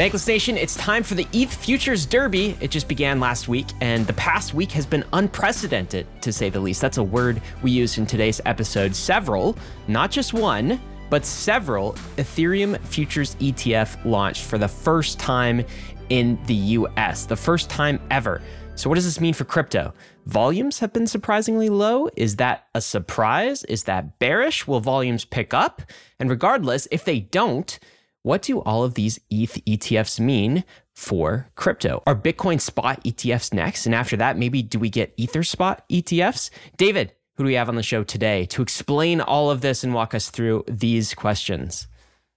Bankless Nation, it's time for the ETH Futures Derby. It just began last week, and the past week has been unprecedented, to say the least. That's a word we used in today's episode. Several, not just one, but several Ethereum Futures ETF launched for the first time in the US, the first time ever. So, what does this mean for crypto? Volumes have been surprisingly low. Is that a surprise? Is that bearish? Will volumes pick up? And regardless, if they don't, what do all of these ETH ETFs mean for crypto? Are Bitcoin spot ETFs next? And after that, maybe do we get Ether spot ETFs? David, who do we have on the show today to explain all of this and walk us through these questions?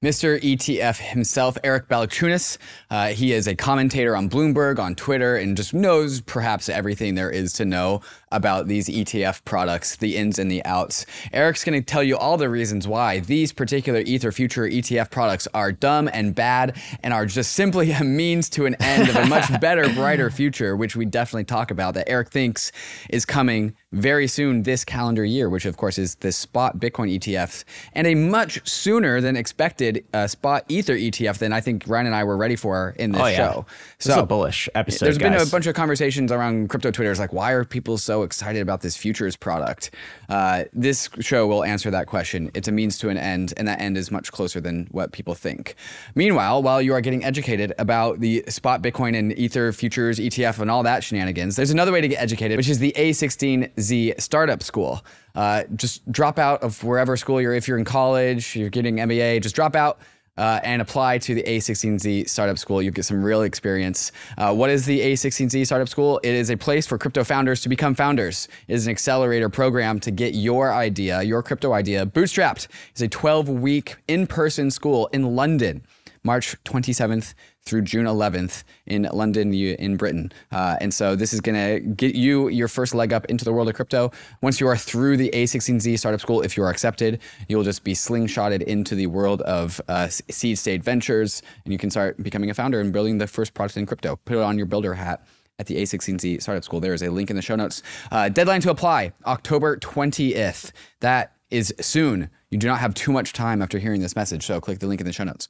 Mr. ETF himself, Eric Balchunas. Uh, he is a commentator on Bloomberg, on Twitter, and just knows perhaps everything there is to know about these ETF products, the ins and the outs. Eric's going to tell you all the reasons why these particular Ether Future ETF products are dumb and bad and are just simply a means to an end of a much better, brighter future, which we definitely talk about that Eric thinks is coming very soon this calendar year, which of course is the spot Bitcoin ETF and a much sooner than expected uh, spot Ether ETF than I think Ryan and I were ready for in this oh, yeah. show. So this is a bullish episode. There's guys. been a bunch of conversations around crypto Twitter. It's like, why are people so excited about this futures product? Uh, this show will answer that question. It's a means to an end, and that end is much closer than what people think. Meanwhile, while you are getting educated about the spot Bitcoin and Ether futures ETF and all that shenanigans, there's another way to get educated, which is the A16Z Startup School. Uh, just drop out of wherever school you're. If you're in college, you're getting MBA, just drop out uh, and apply to the A16Z Startup School. You'll get some real experience. Uh, what is the A16Z Startup School? It is a place for crypto founders to become founders. It is an accelerator program to get your idea, your crypto idea, bootstrapped. It's a 12 week in person school in London. March 27th through June 11th in London, in Britain. Uh, and so this is going to get you your first leg up into the world of crypto. Once you are through the A16Z Startup School, if you are accepted, you'll just be slingshotted into the world of uh, seed stage ventures, and you can start becoming a founder and building the first product in crypto. Put on your builder hat at the A16Z Startup School. There is a link in the show notes. Uh, deadline to apply October 20th. That is soon. You do not have too much time after hearing this message, so click the link in the show notes.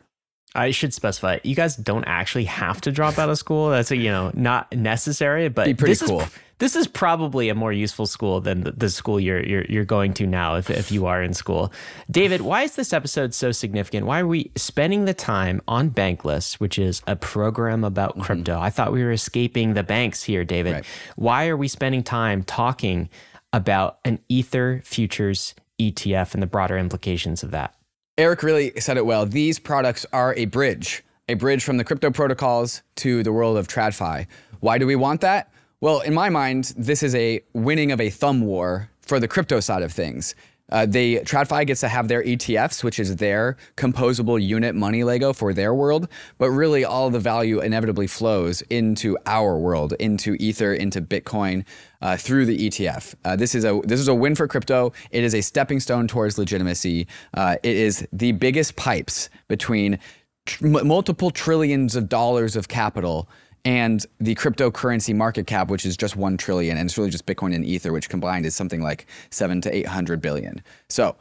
I should specify. You guys don't actually have to drop out of school. That's a, you know not necessary, but pretty this cool. is this is probably a more useful school than the, the school you're, you're you're going to now if if you are in school. David, why is this episode so significant? Why are we spending the time on Bankless, which is a program about mm-hmm. crypto? I thought we were escaping the banks here, David. Right. Why are we spending time talking about an Ether futures ETF and the broader implications of that? Eric really said it well. These products are a bridge, a bridge from the crypto protocols to the world of TradFi. Why do we want that? Well, in my mind, this is a winning of a thumb war for the crypto side of things. Uh, TradFi gets to have their ETFs, which is their composable unit money Lego for their world, but really all the value inevitably flows into our world, into Ether, into Bitcoin, uh, through the ETF. Uh, this is a this is a win for crypto. It is a stepping stone towards legitimacy. Uh, it is the biggest pipes between tr- multiple trillions of dollars of capital and the cryptocurrency market cap, which is just one trillion, and it's really just Bitcoin and Ether, which combined is something like seven to eight hundred billion. So,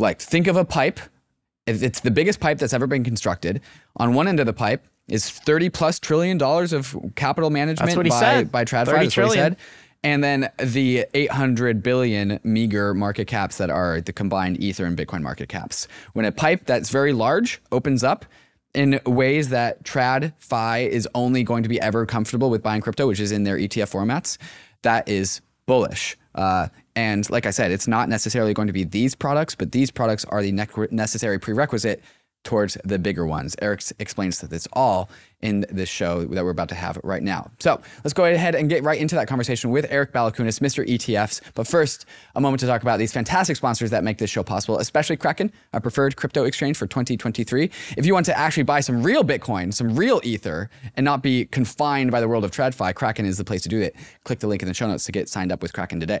like, think of a pipe. It's the biggest pipe that's ever been constructed. On one end of the pipe is thirty plus trillion dollars of capital management by said. by TradFi. That's what he said. And then the 800 billion meager market caps that are the combined Ether and Bitcoin market caps. When a pipe that's very large opens up, in ways that TradFi is only going to be ever comfortable with buying crypto, which is in their ETF formats, that is bullish. Uh, and like I said, it's not necessarily going to be these products, but these products are the necessary prerequisite towards the bigger ones. Eric explains that this all in this show that we're about to have right now. So let's go ahead and get right into that conversation with Eric Balchunas, Mr. ETFs. But first, a moment to talk about these fantastic sponsors that make this show possible, especially Kraken, our preferred crypto exchange for 2023. If you want to actually buy some real Bitcoin, some real Ether, and not be confined by the world of TradFi, Kraken is the place to do it. Click the link in the show notes to get signed up with Kraken today.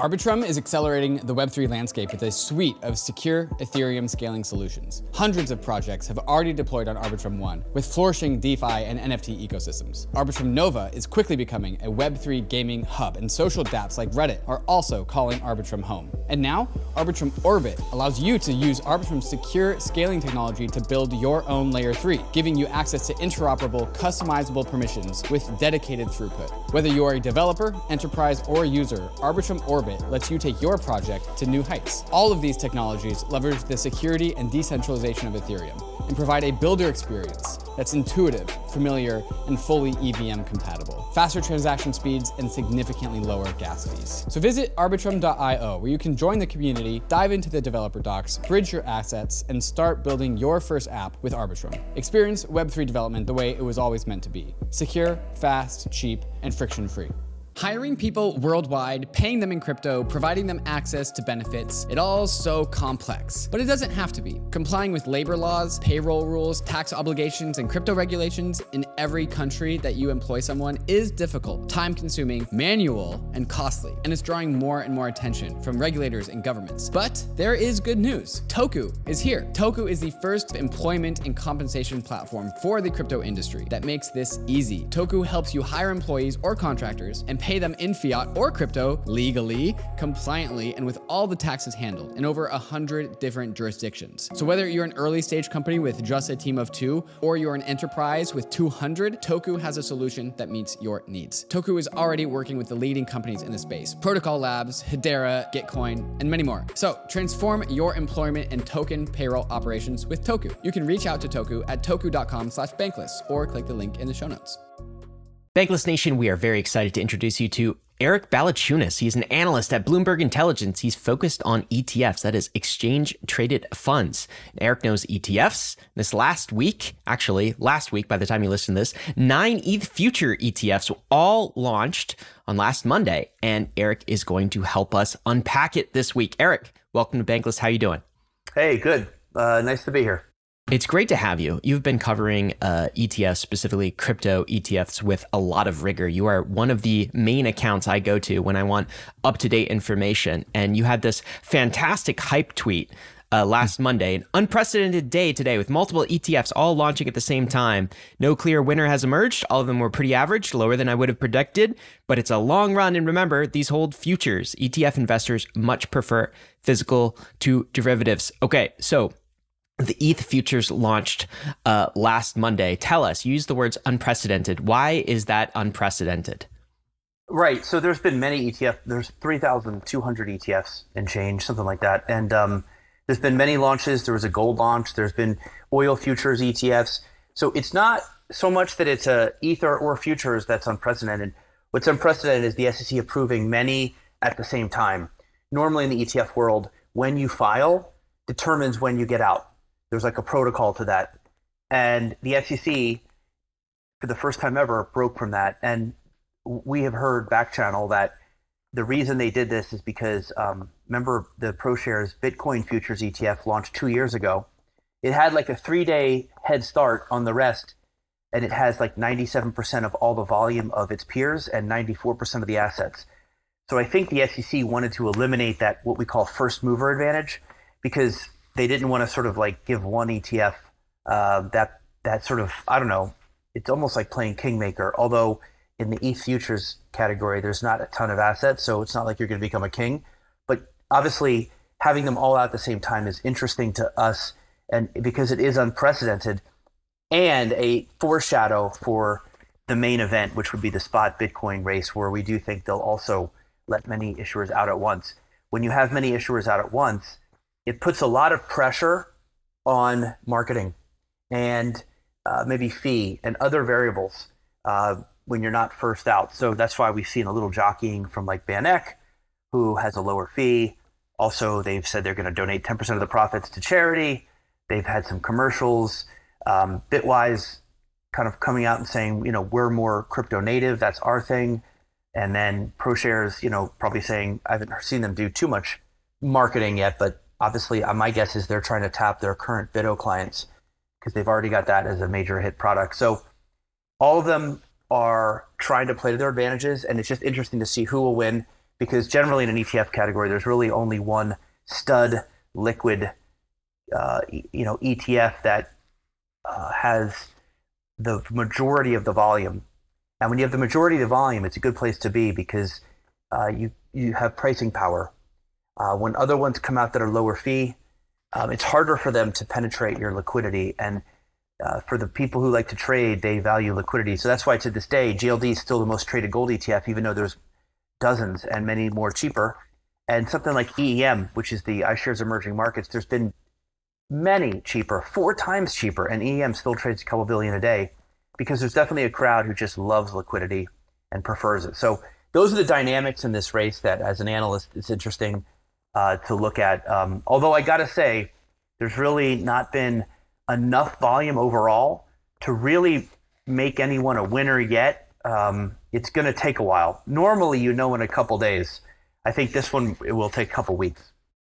Arbitrum is accelerating the Web3 landscape with a suite of secure Ethereum scaling solutions. Hundreds of projects have already deployed on Arbitrum One, with flourishing DeFi and NFT ecosystems. Arbitrum Nova is quickly becoming a Web3 gaming hub, and social dApps like Reddit are also calling Arbitrum home. And now, Arbitrum Orbit allows you to use Arbitrum's secure scaling technology to build your own Layer 3, giving you access to interoperable, customizable permissions with dedicated throughput. Whether you are a developer, enterprise, or user, Arbitrum Orbit Orbit lets you take your project to new heights. All of these technologies leverage the security and decentralization of Ethereum and provide a builder experience that's intuitive, familiar, and fully EVM compatible. Faster transaction speeds and significantly lower gas fees. So visit arbitrum.io where you can join the community, dive into the developer docs, bridge your assets, and start building your first app with Arbitrum. Experience Web3 development the way it was always meant to be secure, fast, cheap, and friction free. Hiring people worldwide, paying them in crypto, providing them access to benefits, it all so complex. But it doesn't have to be. Complying with labor laws, payroll rules, tax obligations, and crypto regulations in every country that you employ someone is difficult, time consuming, manual, and costly. And it's drawing more and more attention from regulators and governments. But there is good news. Toku is here. Toku is the first employment and compensation platform for the crypto industry that makes this easy. Toku helps you hire employees or contractors and pay pay them in fiat or crypto legally, compliantly, and with all the taxes handled in over 100 different jurisdictions. So whether you're an early stage company with just a team of two or you're an enterprise with 200, Toku has a solution that meets your needs. Toku is already working with the leading companies in the space Protocol Labs, Hedera, Gitcoin, and many more. So transform your employment and token payroll operations with Toku. You can reach out to Toku at toku.com slash bankless or click the link in the show notes. Bankless Nation, we are very excited to introduce you to Eric Balchunas. He's an analyst at Bloomberg Intelligence. He's focused on ETFs, that is exchange traded funds. Eric knows ETFs. This last week, actually, last week, by the time you listen to this, nine ETH future ETFs all launched on last Monday. And Eric is going to help us unpack it this week. Eric, welcome to Bankless. How are you doing? Hey, good. Uh, nice to be here. It's great to have you. You've been covering uh, ETFs, specifically crypto ETFs, with a lot of rigor. You are one of the main accounts I go to when I want up to date information. And you had this fantastic hype tweet uh, last Monday, an unprecedented day today with multiple ETFs all launching at the same time. No clear winner has emerged. All of them were pretty average, lower than I would have predicted, but it's a long run. And remember, these hold futures. ETF investors much prefer physical to derivatives. Okay, so the ETH futures launched uh, last Monday. Tell us, use the words unprecedented. Why is that unprecedented? Right. So there's been many ETF. There's 3,200 ETFs and change, something like that. And um, there's been many launches. There was a gold launch. There's been oil futures ETFs. So it's not so much that it's a ether or futures that's unprecedented. What's unprecedented is the SEC approving many at the same time. Normally in the ETF world, when you file determines when you get out. There's like a protocol to that. And the SEC, for the first time ever, broke from that. And we have heard back channel that the reason they did this is because um, remember the ProShares Bitcoin futures ETF launched two years ago. It had like a three day head start on the rest, and it has like 97% of all the volume of its peers and 94% of the assets. So I think the SEC wanted to eliminate that what we call first mover advantage because they didn't want to sort of like give one ETF uh, that that sort of I don't know. It's almost like playing kingmaker. Although in the ETH futures category, there's not a ton of assets, so it's not like you're going to become a king. But obviously, having them all out at the same time is interesting to us, and because it is unprecedented, and a foreshadow for the main event, which would be the spot Bitcoin race, where we do think they'll also let many issuers out at once. When you have many issuers out at once, it puts a lot of pressure on marketing. And uh, maybe fee and other variables uh, when you're not first out. So that's why we've seen a little jockeying from like VanEck, who has a lower fee. Also, they've said they're going to donate 10% of the profits to charity. They've had some commercials. Um, Bitwise kind of coming out and saying, you know, we're more crypto native. That's our thing. And then ProShares, you know, probably saying, I haven't seen them do too much marketing yet, but obviously uh, my guess is they're trying to tap their current BITO clients because they've already got that as a major hit product. So all of them are trying to play to their advantages. And it's just interesting to see who will win because generally in an ETF category, there's really only one stud liquid, uh, you know, ETF that uh, has the majority of the volume. And when you have the majority of the volume, it's a good place to be because uh, you you have pricing power. Uh, when other ones come out that are lower fee, um, it's harder for them to penetrate your liquidity. And uh, for the people who like to trade, they value liquidity. So that's why to this day, GLD is still the most traded gold ETF, even though there's dozens and many more cheaper. And something like EEM, which is the iShares Emerging Markets, there's been many cheaper, four times cheaper, and EEM still trades a couple billion a day because there's definitely a crowd who just loves liquidity and prefers it. So those are the dynamics in this race that, as an analyst, it's interesting uh, to look at. Um, although I got to say, there's really not been enough volume overall to really make anyone a winner yet. Um, it's going to take a while. Normally, you know in a couple days. I think this one it will take a couple weeks.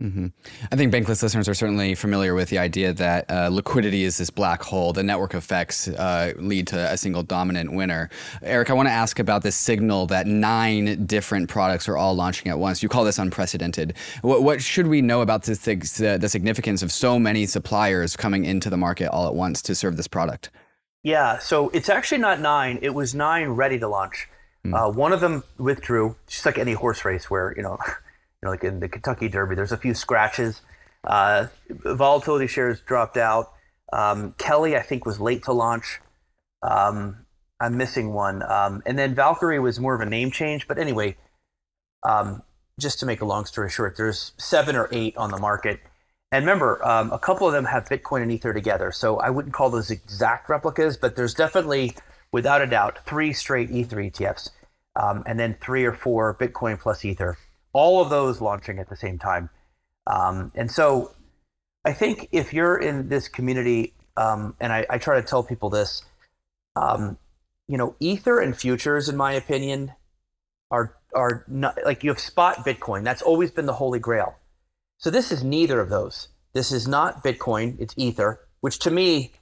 Mm-hmm. I think Bankless listeners are certainly familiar with the idea that uh, liquidity is this black hole. The network effects uh, lead to a single dominant winner. Eric, I want to ask about this signal that nine different products are all launching at once. You call this unprecedented. What, what should we know about this, uh, the significance of so many suppliers coming into the market all at once to serve this product? Yeah, so it's actually not nine. It was nine ready to launch. Mm. one of them withdrew, just like any horse race where, you know, know, like in the Kentucky Derby, there's a few scratches. Uh, volatility shares dropped out. Um, Kelly, I think, was late to launch. Um, I'm missing one. Um, and then Valkyrie was more of a name change. But anyway, um, just to make a long story short, there's seven or eight on the market. And remember, um, a couple of them have Bitcoin and Ether together. So I wouldn't call those exact replicas, but there's definitely, without a doubt, three straight Ether ETFs. Um, and then three or four Bitcoin plus Ether all of those launching at the same time. Um, and so I think if you're in this community, um, and I, I, try to tell people this, um, you know, Ether and futures, in my opinion, are are not like you have spot Bitcoin. That's always been the holy grail. So this is neither of those. This is not Bitcoin. It's Ether, which to me,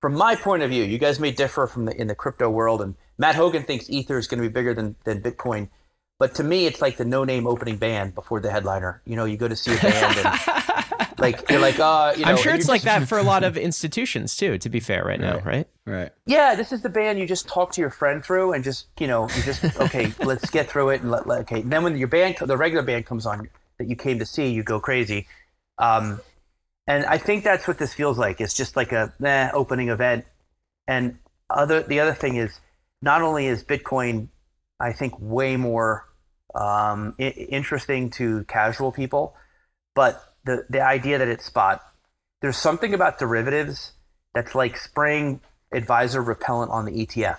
from my point of view, you guys may differ from the in the crypto world, and Matt Hougan thinks Ether is going to be bigger than than Bitcoin. But to me, it's like the no-name opening band before the headliner. You know, you go to see a band and like you're like, uh, you know. I'm sure it's like that for a lot of institutions too. To be fair, right, right, now, right? Right. Yeah, this is the band you just talk to your friend through and just you know you just okay, let's get through it and let, let okay. And then when your band, the regular band comes on that you came to see, you go crazy. Um, and I think that's what this feels like. It's just like a eh, opening event. And other the other thing is, not only is Bitcoin, I think, way more um, I- interesting to casual people. But the, the idea that it's spot, there's something about derivatives that's like spraying advisor repellent on the ETF.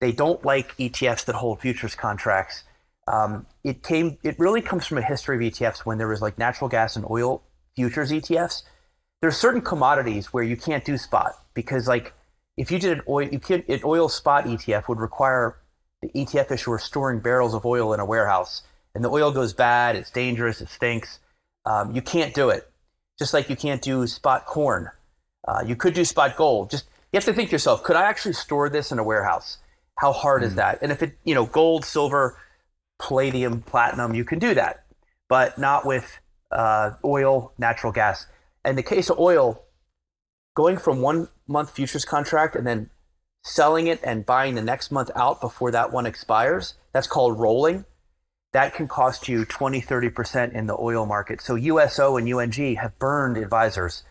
They don't like ETFs that hold futures contracts. Um, it came. It really comes from a history of ETFs when there was like natural gas and oil futures ETFs. There's certain commodities where you can't do spot because like if you did an oil, you could, an oil spot ETF would require the ETF issuer storing barrels of oil in a warehouse and the oil goes bad, it's dangerous, it stinks. Um, you can't do it. Just like you can't do spot corn. Uh, you could do spot gold. Just you have to think to yourself, could I actually store this in a warehouse? How hard mm. is that? And if it, you know, gold, silver, palladium, platinum, you can do that, but not with uh, oil, natural gas. In the case of oil, going from one month futures contract and then selling it and buying the next month out before that one expires. That's called rolling. That can cost you 20, 30% in the oil market. So USO and UNG have burned advisors.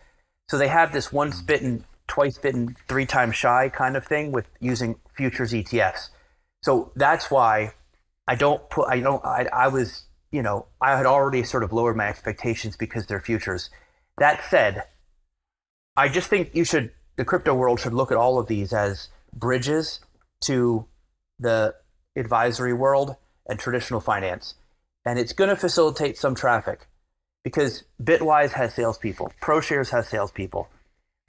So they have this once bitten, mm-hmm. twice bitten, three times shy kind of thing with using futures ETFs. So that's why I don't put, I don't, I, I was, you know, I had already sort of lowered my expectations because they're futures. That said, I just think you should the crypto world should look at all of these as bridges to the advisory world and traditional finance. And it's going to facilitate some traffic because Bitwise has salespeople, ProShares has salespeople.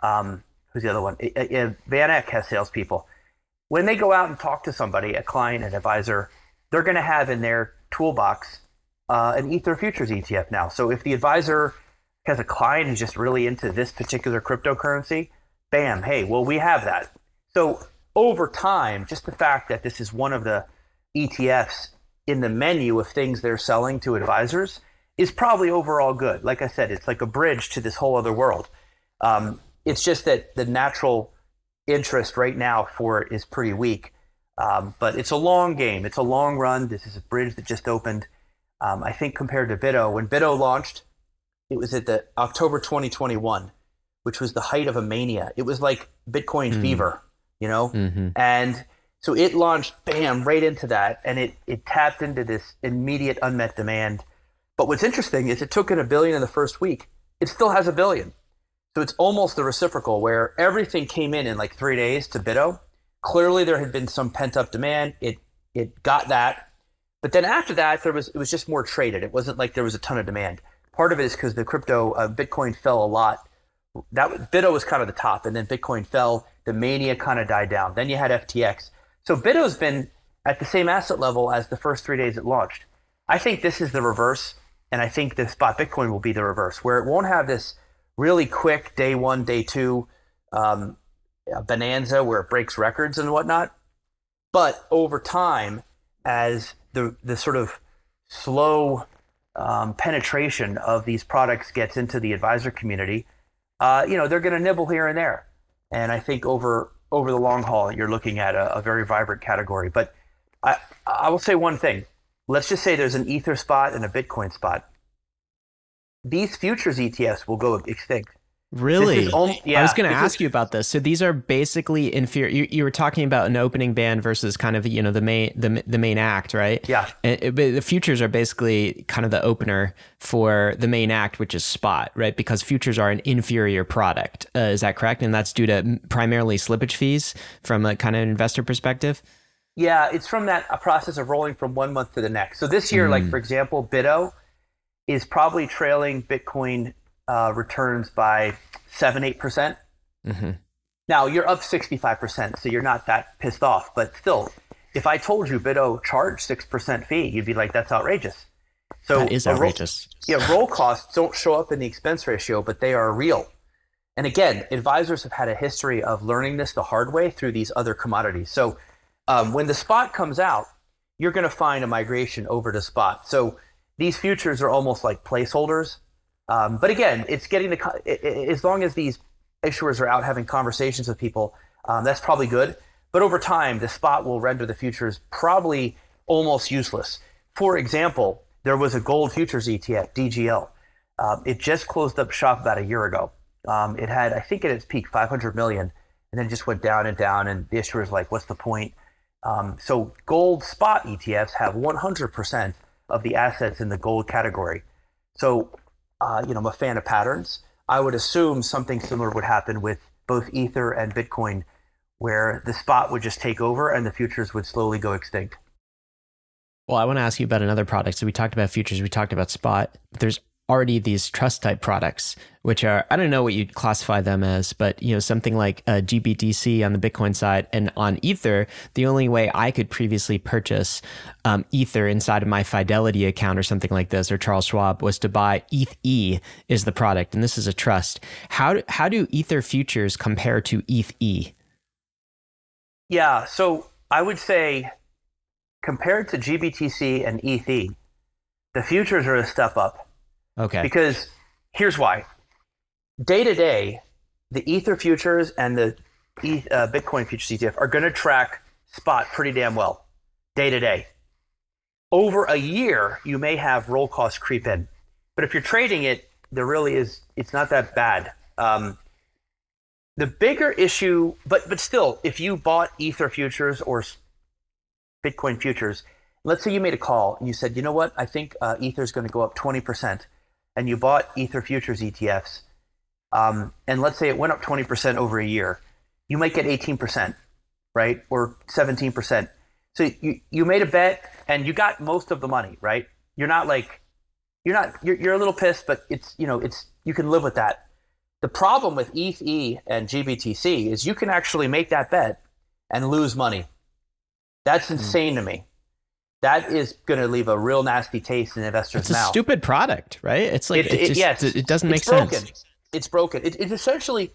Um, who's the other one? VanEck has salespeople. When they go out and talk to somebody, a client, an advisor, they're going to have in their toolbox uh, an Ether futures ETF now. So if the advisor has a client who's just really into this particular cryptocurrency, bam, hey, well, we have that. So over time, just the fact that this is one of the ETFs in the menu of things they're selling to advisors is probably overall good. Like I said, it's like a bridge to this whole other world. Um, it's just that the natural interest right now for it is pretty weak. Um, but it's a long game. It's a long run. This is a bridge that just opened. Um, I think compared to BITO, when BITO launched, it was at the October 2021, which was the height of a mania. It was like Bitcoin mm. fever, you know? Mm-hmm. And so it launched, bam, right into that. And it, it tapped into this immediate unmet demand. But what's interesting is it took it a billion in the first week. It still has a billion. So it's almost the reciprocal where everything came in in like three days to BITO. Clearly, there had been some pent up demand. It it got that, but then after that, there was it was just more traded. It wasn't like there was a ton of demand. Part of it is because the crypto uh, Bitcoin fell a lot. That BITO was kind of the top, and then Bitcoin fell. The mania kind of died down. Then you had FTX. So BITO's been at the same asset level as the first three days it launched. I think this is the reverse, and I think the spot Bitcoin will be the reverse, where it won't have this really quick day one, day two um, bonanza where it breaks records and whatnot. But over time, as the the sort of slow um, penetration of these products gets into the advisor community, uh, you know they're going to nibble here and there. And I think over over the long haul, you're looking at a, a very vibrant category. But I I will say one thing. Let's just say there's an Ether spot and a Bitcoin spot these futures ETFs will go extinct. Really? Only, yeah, I was going to ask you about this. So these are basically inferior. You, you, were talking about an opening band versus kind of you know the main the, the main act, right? Yeah. And it, the futures are basically kind of the opener for the main act, which is spot, right? Because futures are an inferior product. Uh, is that correct? And that's due to primarily slippage fees from a kind of investor perspective. Yeah, it's from that a process of rolling from one month to the next. So this year, mm. like for example, BITO is probably trailing Bitcoin uh, returns by seven, eight percent. Mm-hmm. Now you're up 65%, so you're not that pissed off. But still, if I told you BITO charged 6% fee, you'd be like, that's outrageous. So that is outrageous. Roll, yeah, roll costs don't show up in the expense ratio, but they are real. And again, advisors have had a history of learning this the hard way through these other commodities. So um, when the spot comes out, you're going to find a migration over to spot. So these futures are almost like placeholders. Um, but again, it's getting the as long as these issuers are out having conversations with people, um, that's probably good. But over time, the spot will render the futures probably almost useless. For example, there was a gold futures ETF, DGL. Um, it just closed up shop about a year ago. Um, it had, I think, at its peak, 500 million, and then just went down and down. And the issuers like, what's the point? Um, so gold spot ETFs have 100% of the assets in the gold category. So, uh, you know, I'm a fan of patterns. I would assume something similar would happen with both Ether and Bitcoin, where the spot would just take over and the futures would slowly go extinct. Well, I want to ask you about another product. So we talked about futures, we talked about spot. There's already these trust type products, which are I don't know what you'd classify them as, but you know something like a GBTC on the Bitcoin side and on Ether. The only way I could previously purchase um, Ether inside of my Fidelity account or something like this or Charles Schwab was to buy ETH E is the product, and this is a trust. How how do Ether futures compare to ETH E? Yeah, so I would say compared to GBTC and ETH, the futures are a step up Okay. Because here's why. Day to day, the Ether futures and the uh, Bitcoin futures ETF are going to track spot pretty damn well, day to day. Over a year, you may have roll costs creep in, but if you're trading it, there really is. It's not that bad. Um, the bigger issue, but but still, if you bought Ether futures or Bitcoin futures, let's say you made a call and you said, you know what, I think uh, Ether is going to go up twenty percent and you bought Ether futures ETFs, um, and let's say it went up 20% over a year, you might get 18%, right? Or 17%. So you, you made a bet and you got most of the money, right? You're not like, you're not, you're, you're a little pissed, but it's, you know, it's, you can live with that. The problem with ETH and GBTC is you can actually make that bet and lose money. That's hmm. insane mm. to me. That is going to leave a real nasty taste in investors' It's a mouth. stupid product, right? It's like it, it, just, yes, it doesn't make broken. sense. It's broken. It, it's essentially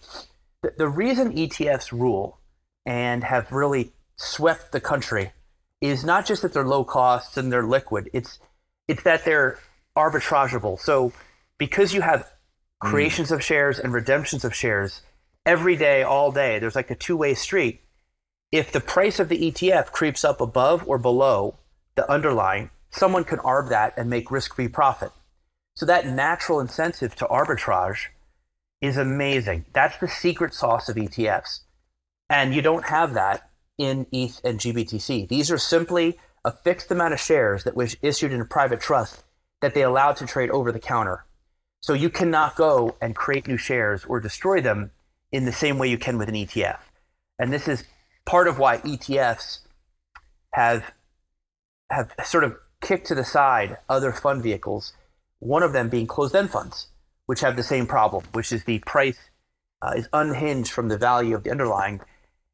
the, the reason ETFs rule and have really swept the country is not just that they're low cost and they're liquid. It's it's that they're arbitrageable. So because you have hmm. creations mm. of shares and redemptions of shares every day, all day, there's like a two way street. If the price of the ETF creeps up above or below the underlying, someone can arb that and make risk free profit. So that natural incentive to arbitrage is amazing. That's the secret sauce of ETFs. And you don't have that in ETH and GBTC. These are simply a fixed amount of shares that was issued in a private trust that they allowed to trade over the counter. So you cannot go and create new shares or destroy them in the same way you can with an ETF. And this is part of why ETFs have have sort of kicked to the side other fund vehicles, one of them being closed-end funds, which have the same problem, which is the price uh, is unhinged from the value of the underlying.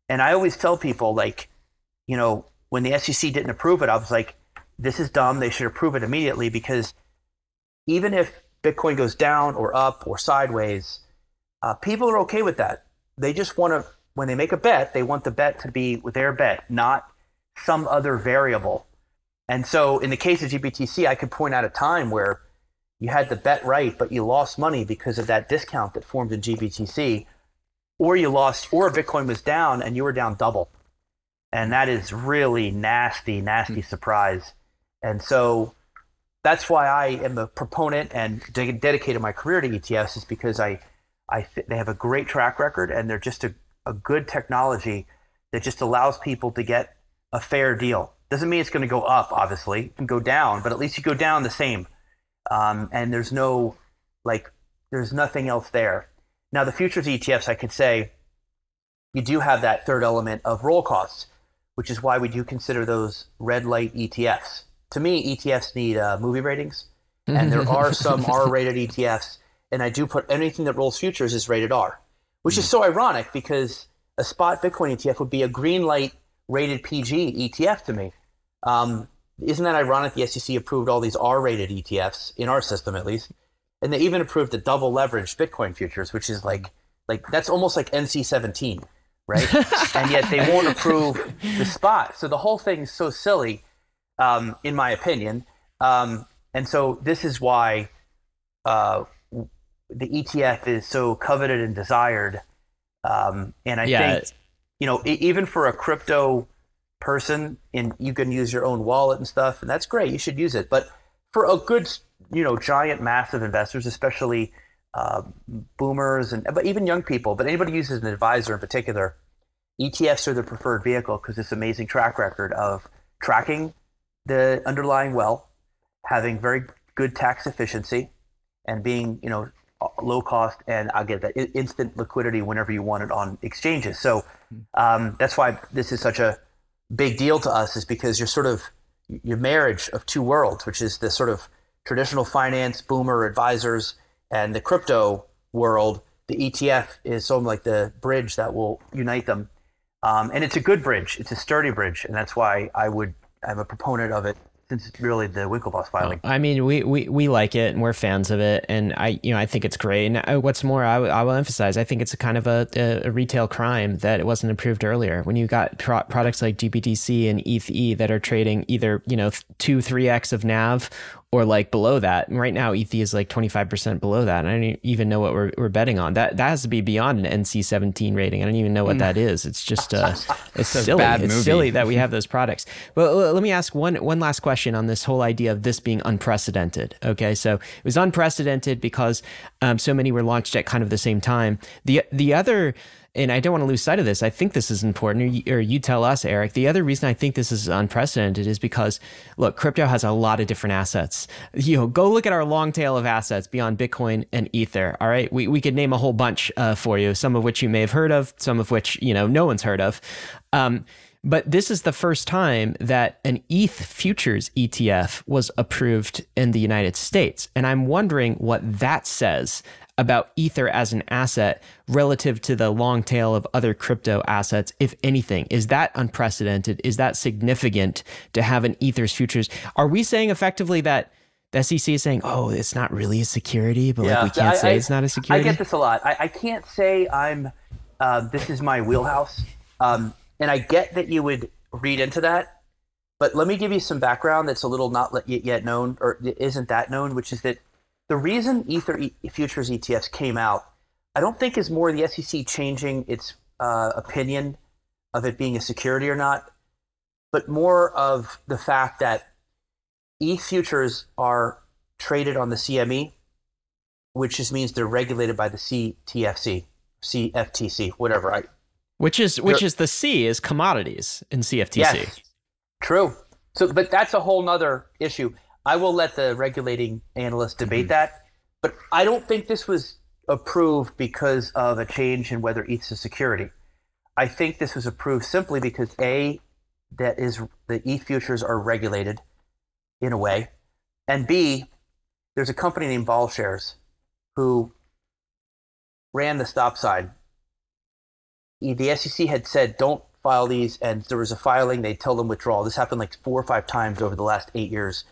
And I always tell people, like, you know, when the SEC didn't approve it, I was like, this is dumb. They should approve it immediately because even if Bitcoin goes down or up or sideways, uh, people are okay with that. They just want to, when they make a bet, they want the bet to be their bet, not some other variable. And so in the case of GBTC, I could point out a time where you had the bet right, but you lost money because of that discount that formed in GBTC, or you lost, or Bitcoin was down and you were down double. And that is really nasty, nasty mm-hmm. surprise. And so that's why I am a proponent and de- dedicated my career to ETFs is because I, I th- they have a great track record and they're just a, a good technology that just allows people to get a fair deal. Doesn't mean it's going to go up, obviously, it can go down, but at least you go down the same. Um, and there's no, like, there's nothing else there. Now, the futures ETFs, I could say, you do have that third element of roll costs, which is why we do consider those red light ETFs. To me, ETFs need uh, movie ratings, and there are some R rated ETFs, and I do put anything that rolls futures is rated R, which is so ironic because a spot Bitcoin ETF would be a green light rated PG ETF to me. Um, isn't that ironic? The SEC approved all these R-rated ETFs in our system, at least, and they even approved the double leveraged Bitcoin futures, which is like like that's almost like NC seventeen, right? and yet they won't approve the spot. So the whole thing is so silly, um, in my opinion. Um, and so this is why uh, the ETF is so coveted and desired. Um, and I yeah. think you know, even for a crypto person, and you can use your own wallet and stuff, and that's great. You should use it. But for a good, you know, giant, massive investors, especially uh, boomers and but even young people, but anybody uses an advisor in particular, ETFs are the preferred vehicle because it's amazing track record of tracking the underlying well, having very good tax efficiency, and being you know low cost, and I'll get that instant liquidity whenever you want it on exchanges. So um, that's why this is such a big deal to us, is because you're sort of your marriage of two worlds, which is the sort of traditional finance boomer advisors and the crypto world. The ETF is sort of like the bridge that will unite them, um, and it's a good bridge. It's a sturdy bridge, and that's why I would. I'm a proponent of it since it's really the Winklevoss filing. I mean, we, we, we like it and we're fans of it, and I you know I think it's great. And uh, what's more, I, I will emphasize, I think it's a kind of a, a, retail crime that it wasn't approved earlier. When you got pro- products like GBTC and ETH that are trading either you know two three x of NAV or like below that. And right now, ETH is like 25% below that. And I don't even know what we're, we're betting on. That that has to be beyond an NC 17 rating. I don't even know what mm. that is. It's just, uh, it's silly. It's silly that we have those products. But let me ask one, one last question on this whole idea of this being unprecedented. Okay. So it was unprecedented because Um, so many were launched at kind of the same time. The the other and I don't want to lose sight of this. I think this is important, or you, tell us, Eric. The other reason I think this is unprecedented is because, look, crypto has a lot of different assets. You know, go look at our long tail of assets beyond Bitcoin and Ether. All right, we we could name a whole bunch uh, for you, some of which you may have heard of, some of which you know no one's heard of. Um, but this is the first time that an ETH futures ETF was approved in the United States. And I'm wondering what that says about Ether as an asset relative to the long tail of other crypto assets, if anything? Is that unprecedented? Is that significant to have an Ether's futures? Are we saying effectively that the SEC is saying, oh, it's not really a security, but yeah, like we can't I, say I, it's not a security? I get this a lot. I, I can't say I'm, uh, this is my wheelhouse. Um, and I get that you would read into that. But let me give you some background that's a little not yet known or isn't that known, which is that the reason Ether e- futures ETFs came out, I don't think is more the SEC changing its uh, opinion of it being a security or not, but more of the fact that ETH futures are traded on the CME, which just means they're regulated by the CTFC, CFTC, whatever. I, which is which is the C is commodities in CFTC. Yes, true. So, but that's a whole nother issue. I will let the regulating analysts debate mm-hmm. that, but I don't think this was approved because of a change in whether ETH is security. I think this was approved simply because a that is the ETH futures are regulated in a way, and b there's a company named VolShares who ran the stop sign. The SEC had said don't file these, and there was a filing. They tell them withdraw. This happened like four or five times over the last eight years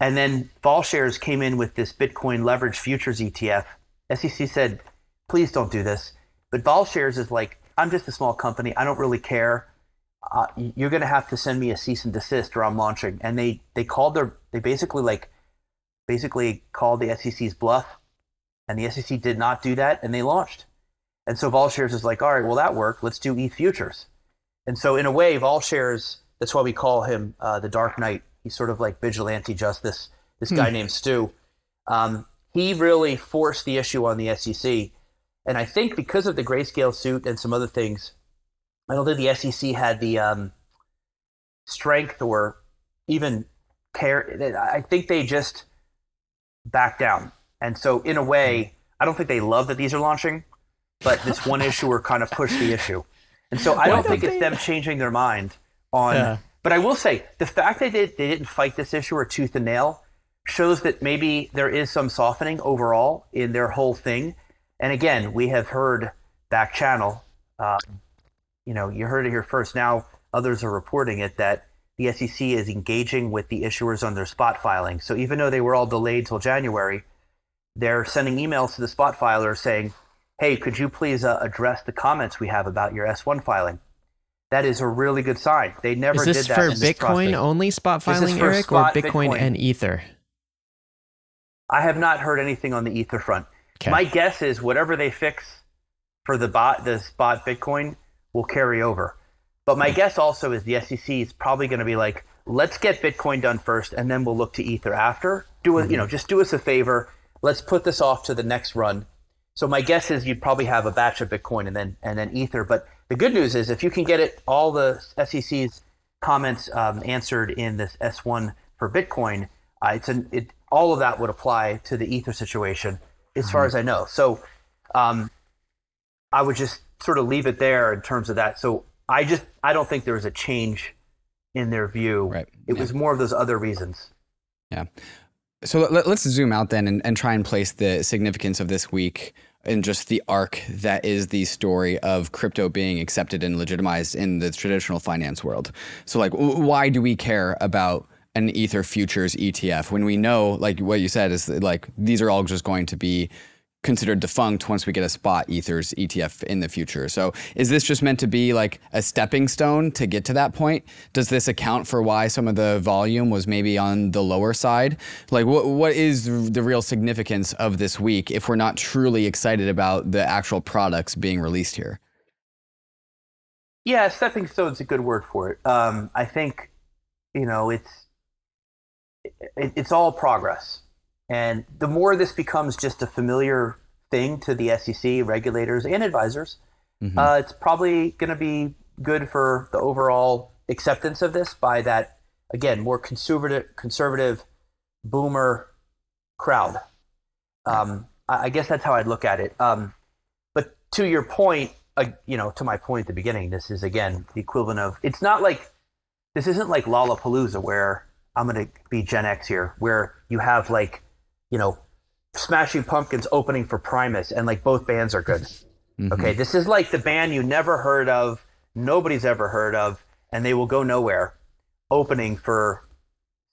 and then VolShares came in with this Bitcoin leverage futures ETF. SEC said, please don't do this. But VolShares is like, I'm just a small company. I don't really care. Uh, you're going to have to send me a cease and desist or I'm launching. And they, they called their, they basically like, basically called the SEC's bluff. And the SEC did not do that and they launched. And so VolShares is like, all right, well, that worked. Let's do ETH futures. And so in a way, VolShares, that's why we call him uh, the Dark Knight He's sort of like vigilante justice. This guy hmm. named Stu. Um, he really forced the issue on the SEC. And I think because of the grayscale suit and some other things, I don't think the SEC had the um, strength or even care. I think they just backed down. And so, in a way, I don't think they love that these are launching, but this one issuer kind of pushed the issue. And so, I don't think it's them changing their mind on yeah. But I will say the fact that they, they didn't fight this issue or tooth and nail shows that maybe there is some softening overall in their whole thing. And again, we have heard back channel, uh, you know, you heard it here first. Now others are reporting it that the SEC is engaging with the issuers on their spot filing. So even though they were all delayed till January, they're sending emails to the spot filers saying, "Hey, could you please uh, address the comments we have about your S1 filing?" That is a really good sign. They never is this did for Bitcoin only spot filing, Eric, or Bitcoin, Bitcoin, and Ether? I have not heard anything on the Ether front. Okay. My guess is whatever they fix for the bot, the spot Bitcoin, will carry over. But my guess also is the SEC is probably going to be like, let's get Bitcoin done first, and then we'll look to Ether after. Do it, mm-hmm. you know, just do us a favor. Let's put this off to the next run. So my guess is you'd probably have a batch of Bitcoin and then and then Ether, but the good news is if you can get it, all the SEC's comments um, answered in this S1 for Bitcoin, uh, it's an, it, all of that would apply to the Ether situation, as mm-hmm. far as I know. So um, I would just sort of leave it there in terms of that. So I just I don't think there was a change in their view. Right. It yeah. was more of those other reasons. Yeah. So let, us zoom out then and, and try and place the significance of this week and just the arc that is the story of crypto being accepted and legitimized in the traditional finance world. So, like, why do we care about an Ether futures ETF when we know, like what you said, is like these are all just going to be considered defunct once we get a spot ethers ETF in the future. So is this just meant to be like a stepping stone to get to that point? Does this account for why some of the volume was maybe on the lower side? Like what what is the real significance of this week if we're not truly excited about the actual products being released here? Yeah, stepping stone is a good word for it. Um, I think, you know, it's it, it's all progress And the more this becomes just a familiar thing to the SEC regulators and advisors, mm-hmm. uh, it's probably going to be good for the overall acceptance of this by that again more conservative conservative boomer crowd. Um, I guess that's how I'd look at it. Um, but to your point, uh, you know, to my point at the beginning, this is again the equivalent of it's not like this isn't like Lollapalooza where I'm going to be Gen X here, where you have like, you know, Smashing Pumpkins opening for Primus and like both bands are good. Mm-hmm. Okay, this is like the band you never heard of, nobody's ever heard of, and they will go nowhere opening for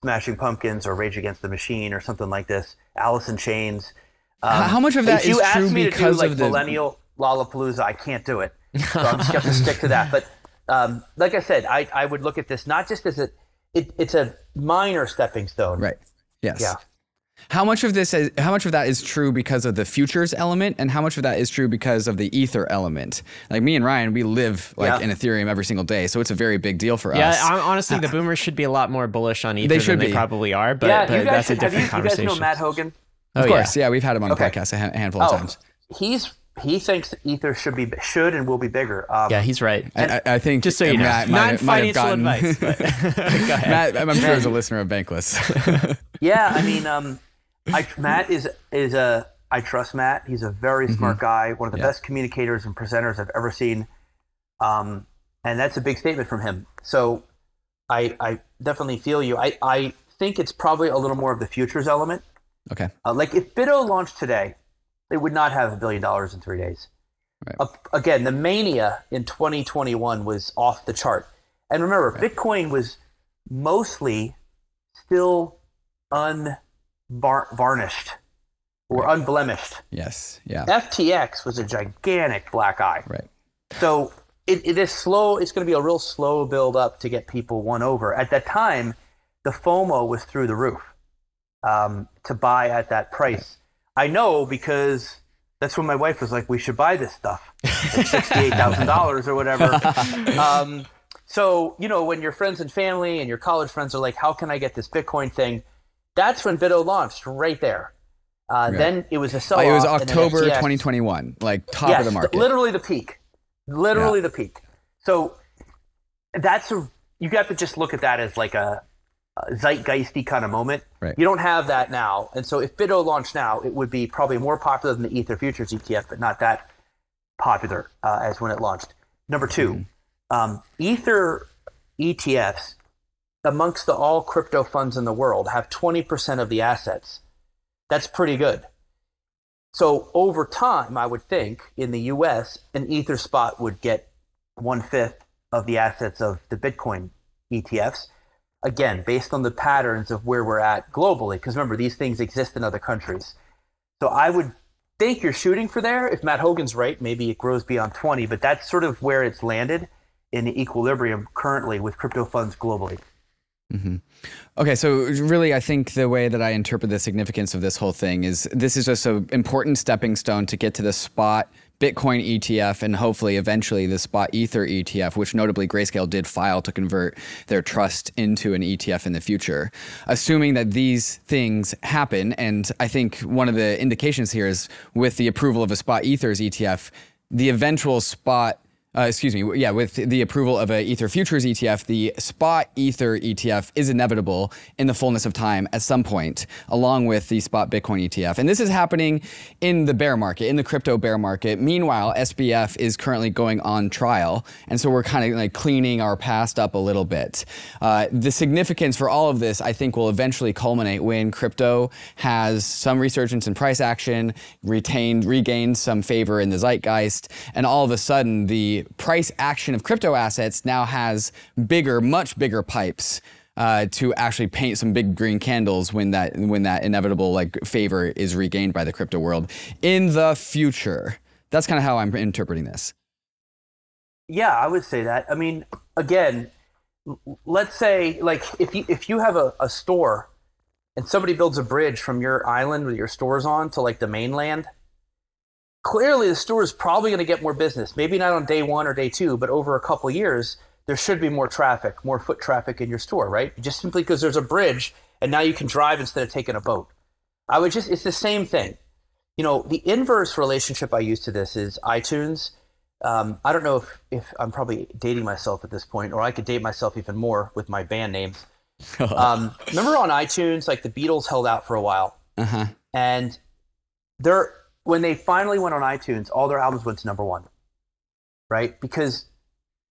Smashing Pumpkins or Rage Against the Machine or something like this, Alice in Chains. Um, How much of that is true because do, like, of the millennial Lollapalooza? I can't do it, so I'm just going to stick to that. But um, like I said, I, I would look at this not just as a it, it's a minor stepping stone. Right. Yes. Yeah. How much of this is, how much of that is true because of the futures element and how much of that is true because of the ether element? Like me and Ryan, we live like yeah. in Ethereum every single day, so it's a very big deal for us. yeah, us. Yeah, honestly, the uh, boomers should be a lot more bullish on ether they should than be. they probably are, but, yeah, but that's should, a different you, conversation. You guys know Matt Hougan? Of oh, course, yeah. yeah. we've had him on okay. the podcast a handful of oh, times. He's he thinks ether should be should and will be bigger. Um, yeah, he's right. I, I, think just so you know, Matt not financial gotten, advice. But Matt, I'm sure is a listener of Bankless. yeah, I mean, um, I, Matt is is a I trust Matt. He's a very mm-hmm. smart guy, one of the yeah. best communicators and presenters I've ever seen. Um, and that's a big statement from him. So I I definitely feel you. I I think it's probably a little more of the futures element. Okay. Uh, like if BitO launched today they would not have a billion dollars in three days. Right. Uh, again, the mania in 2021 was off the chart. And remember, right. Bitcoin was mostly still unvarnished or right. unblemished. Yes. Yeah. FTX was a gigantic black eye. Right. So it, it is slow. It's going to be a real slow build up to get people won over. At that time, the FOMO was through the roof um, to buy at that price. I know because that's when my wife was like, "We should buy this stuff, sixty-eight thousand dollars or whatever." Um, so you know, when your friends and family and your college friends are like, "How can I get this Bitcoin thing?" That's when BitO launched, right there. Uh. Then it was a sell. Oh, it was October 2021, like top yes, of the market. Literally the peak. Literally yeah. the peak. So that's a you got to just look at that as like a zeitgeisty kind of moment. Right. You don't have that now, and so if BitO launched now, it would be probably more popular than the Ether futures ETF, but not that popular uh, as when it launched. Number 2 mm-hmm. um, Ether ETFs amongst the all crypto funds in the world have 20% of the assets. That's pretty good. So over time, I would think in the U.S., an Ether spot would get one fifth of the assets of the Bitcoin ETFs again, based on the patterns of where we're at globally. Because remember, these things exist in other countries. So I would think you're shooting for there. If Matt Hougan's right, maybe it grows beyond 20, but that's sort of where it's landed in the equilibrium currently with crypto funds globally. Mm-hmm. Okay, so really, I think the way that I interpret the significance of this whole thing is this is just an important stepping stone to get to the spot Bitcoin ETF and hopefully eventually the spot Ether ETF, which notably Grayscale did file to convert their trust into an ETF in the future. Assuming that these things happen, and I think one of the indications here is with the approval of a spot Ethers ETF, the eventual spot uh, excuse me, yeah, with the approval of a Ether futures ETF, the spot Ether ETF is inevitable in the fullness of time at some point, along with the spot Bitcoin ETF. And this is happening in the bear market, in the crypto bear market. Meanwhile, SBF is currently going on trial, and so we're kind of like cleaning our past up a little bit. Uh, the significance for all of this, I think, will eventually culminate when crypto has some resurgence in price action, retained, regained some favor in the zeitgeist, and all of a sudden the price action of crypto assets now has bigger, much bigger pipes uh, to actually paint some big green candles when that when that inevitable like favor is regained by the crypto world in the future. That's kind of how I'm interpreting this. Yeah, I would say that. I mean, again, let's say like if you if you have a, a store and somebody builds a bridge from your island with your stores on to like the mainland clearly the store is probably going to get more business. Maybe not on day one or day two, but over a couple years, there should be more traffic, more foot traffic in your store, right? Just simply because there's a bridge and now you can drive instead of taking a boat. I would just, it's the same thing. You know, the inverse relationship I use to this is iTunes. Um, I don't know if, if I'm probably dating myself at this point, or I could date myself even more with my band names. um, remember on iTunes, like the Beatles held out for a while, Uh-huh. and they're when they finally went on iTunes, all their albums went to number one, right? Because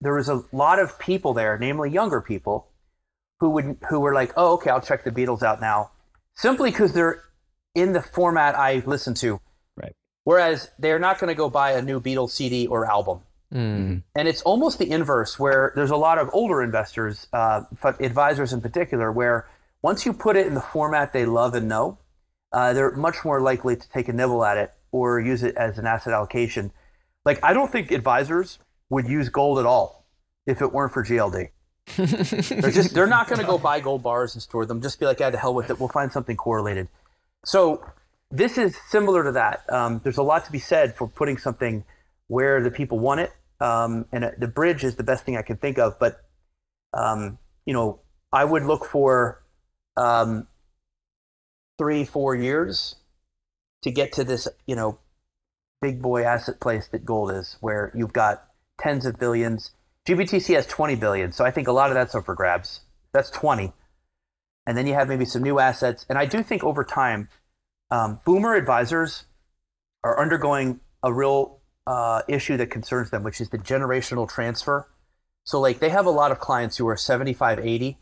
there was a lot of people there, namely younger people, who would who were like, "Oh, okay, I'll check the Beatles out now," simply because they're in the format I listen to. Right. Whereas they're not going to go buy a new Beatles CD or album. Mm. And it's almost the inverse, where there's a lot of older investors, uh, advisors in particular, where once you put it in the format they love and know, uh, they're much more likely to take a nibble at it or use it as an asset allocation. Like, I don't think advisors would use gold at all if it weren't for GLD. they're just they're not going to go buy gold bars and store them. Just be like, yeah, the hell with it. We'll find something correlated. So this is similar to that. Um, there's a lot to be said for putting something where the people want it, um, and uh, the bridge is the best thing I can think of. But um, you know, I would look for um, three, four years to get to this, you know, big boy asset place that gold is, where you've got tens of billions. GBTC has 20 billion, so I think a lot of that's up for grabs. That's 20, and then you have maybe some new assets. And I do think over time, um, boomer advisors are undergoing a real uh, issue that concerns them, which is the generational transfer. So like they have a lot of clients who are 75, 80.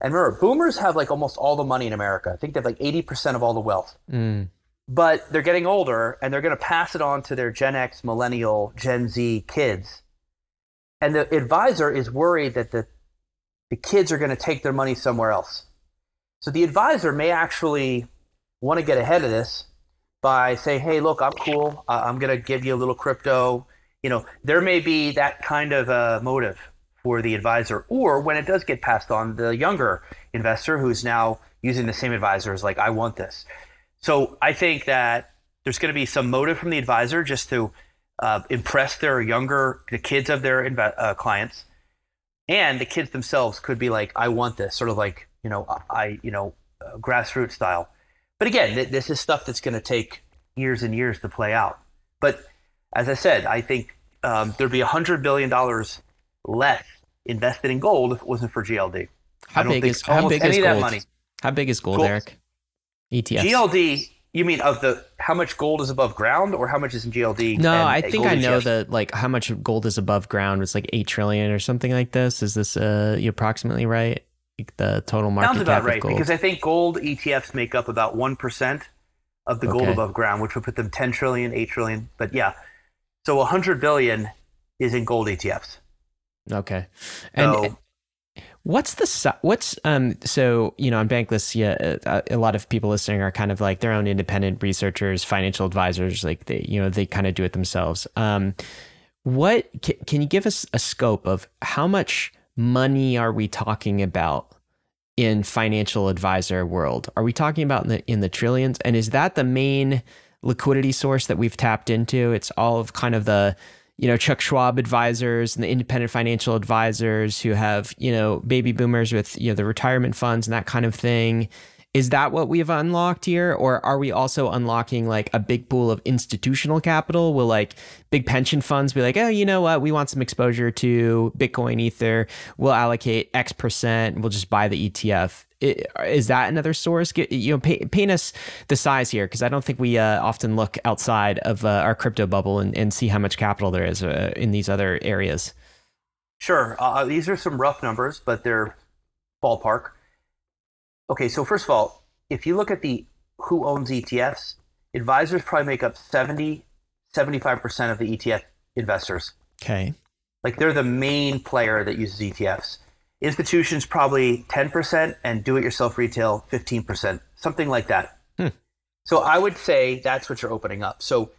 And remember, boomers have like almost all the money in America. I think they have like 80% of all the wealth. Mm. But they're getting older and they're going to pass it on to their Gen X, Millennial, Gen Z kids. And the advisor is worried that the, the kids are going to take their money somewhere else. So the advisor may actually want to get ahead of this by saying, "Hey, look, I'm cool. Uh, I'm going to give you a little crypto." You know, there may be that kind of uh, motive for the advisor, or when it does get passed on, the younger investor who's now using the same advisor is like, "I want this." So I think that there's going to be some motive from the advisor just to uh, impress their younger, the kids of their inve- uh, clients, and the kids themselves could be like, "I want this," sort of like you know, I you know, uh, grassroots style. But again, th- this is stuff that's going to take years and years to play out. But as I said, I think um, there'd be hundred billion dollars less invested in gold if it wasn't for GLD. How I don't big think is how big is gold? money. How big is gold, Gold- Eric? ETFs. GLD, you mean of the how much gold is above ground, or how much is in GLD? No, I think I know that like how much gold is above ground was like eight trillion or something like this. Is this uh you approximately right? Like the total market Sounds about right gold. because I think gold ETFs make up about one percent of the gold Okay. above ground, which would put them 10 trillion, 8 trillion. But yeah, so 100 billion is in gold ETFs. okay. And So- what's the what's um so you know on Bankless yeah uh, a lot of people listening are kind of like their own independent researchers, financial advisors, like they you know they kind of do it themselves. Um, what can, can you give us a scope of how much money are we talking about in financial advisor world? Are we talking about in the in the trillions? And is that the main liquidity source that we've tapped into? It's all of kind of the you know Chuck Schwab advisors and the independent financial advisors who have you know baby boomers with you know the retirement funds and that kind of thing. Is that what we've unlocked here, or are we also unlocking like a big pool of institutional capital? Will like big pension funds be like, oh, you know what, we want some exposure to Bitcoin, Ether. We'll allocate X percent. We'll just buy the ETF. Is that another source? You know, paint us the size here, because I don't think we uh, often look outside of uh, our crypto bubble and, and see how much capital there is uh, in these other areas. Sure, uh, these are some rough numbers, but they're ballpark. Okay, so first of all, if you look at the who owns ETFs, advisors probably make up 70, 75% of the ETF investors. Okay. Like they're the main player that uses ETFs. Institutions probably 10% and do it yourself retail 15%, something like that. Hmm. So I would say that's what you're opening up. So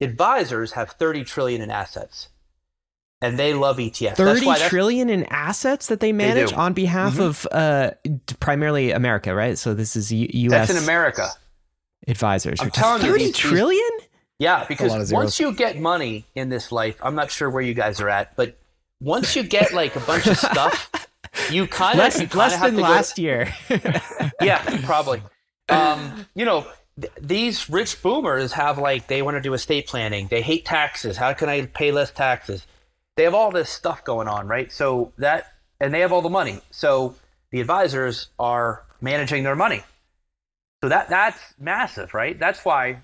advisors have 30 trillion in assets and they love ETFs. Thirty that's trillion in assets that they manage do. on behalf Mhm. of uh, primarily America, right? So this is U- U.S. That's in America. advisors. I'm telling you, thirty these- these- trillion? Yeah, because once you get money in this life, I'm not sure where you guys are at, but once you get like a bunch of stuff, you kind of less you less have than to go- last year. yeah, probably. Um, you know, th- these rich boomers have like they want to do estate planning. They hate taxes. How can I pay less taxes? They have all this stuff going on, right? So that and they have all the money. So the advisors are managing their money. So that that's massive, right? That's why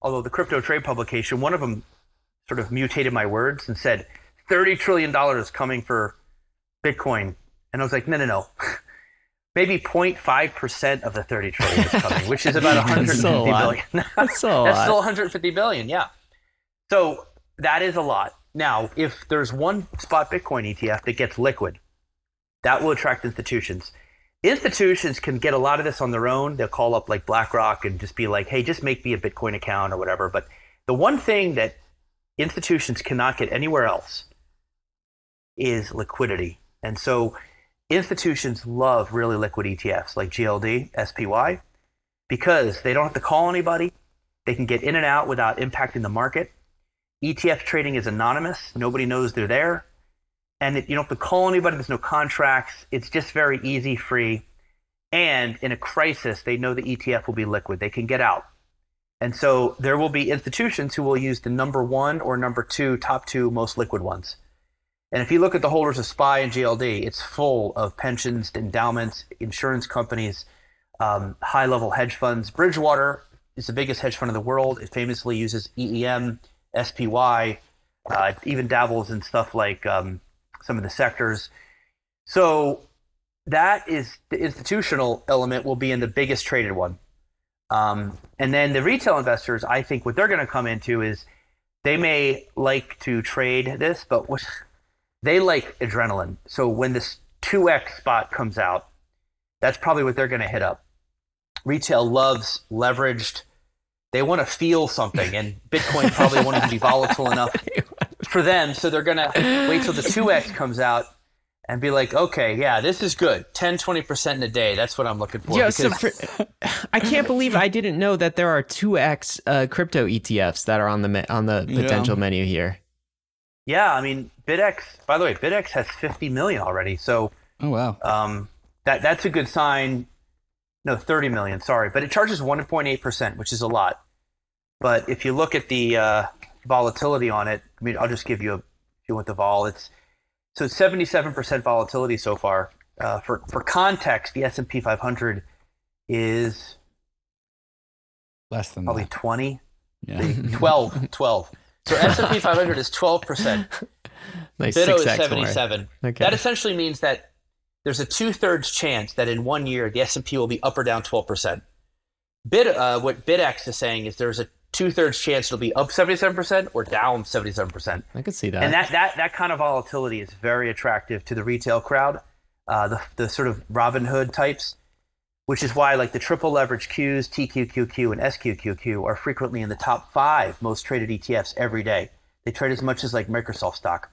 although the crypto trade publication, one of them sort of mutated my words and said 30 trillion dollars coming for Bitcoin. And I was like, no, no, no. Maybe 0.5% of the 30 trillion is coming, which is about 150 still a lot. billion. That's still a That's still 150 billion, yeah. So that is a lot. Now, if there's one spot Bitcoin ETF that gets liquid, that will attract institutions. Institutions can get a lot of this on their own. They'll call up like BlackRock and just be like, hey, just make me a Bitcoin account or whatever. But the one thing that institutions cannot get anywhere else is liquidity. And so institutions love really liquid ETFs like GLD, SPY, because they don't have to call anybody. They can get in and out without impacting the market. ETF trading is anonymous. Nobody knows they're there. And you don't have to call anybody. There's no contracts. It's just very easy, free. And in a crisis, they know the ETF will be liquid. They can get out. And so there will be institutions who will use the number one or number two, top two most liquid ones. And if you look at the holders of SPY and GLD, it's full of pensions, endowments, insurance companies, um, high level hedge funds. Bridgewater is the biggest hedge fund in the world. It famously uses EEM, SPY, uh, even dabbles in stuff like um, some of the sectors. So that is the institutional element will be in the biggest traded one. Um, and then the retail investors, I think what they're going to come into is they may like to trade this, but what they like adrenaline. So when this 2x spot comes out, that's probably what they're going to hit up. Retail loves leveraged. They want to feel something, and Bitcoin probably won't even be volatile enough for them. So they're going to wait till the 2x comes out and be like, okay, yeah, this is good. 10, 20% in a day. That's what I'm looking for. Yeah, so for, I can't believe I didn't know that there are two X uh, crypto ETFs that are on the on the potential menu here. yeah, I mean, BitX, by the way, BitX has 50 million already. So Oh wow. um, that that's a good sign. No, 30 million, sorry. But it charges 1.8%, which is a lot. But if you look at the uh, volatility on it, I mean, I'll just give you a, if you want the vol, it's so it's 77% volatility so far. Uh, for, for context, the S&P 500 is Less than probably that. 20, Yeah. 12, 12. So S&P 500 is 12%. Nice Bitto is 77. Okay. That essentially means that there's a two thirds chance that in one year the S&P will be up or down 12%. Bit, uh, what BitX is saying is there's a two thirds chance it'll be up 77% or down 77%. I could see that. And that, that, that kind of volatility is very attractive to the retail crowd, uh, the, the sort of Robin Hood types, which is why like the triple leverage Qs, TQQQ, and SQQQ are frequently in the top five most traded ETFs every day. They trade as much as like Microsoft stock.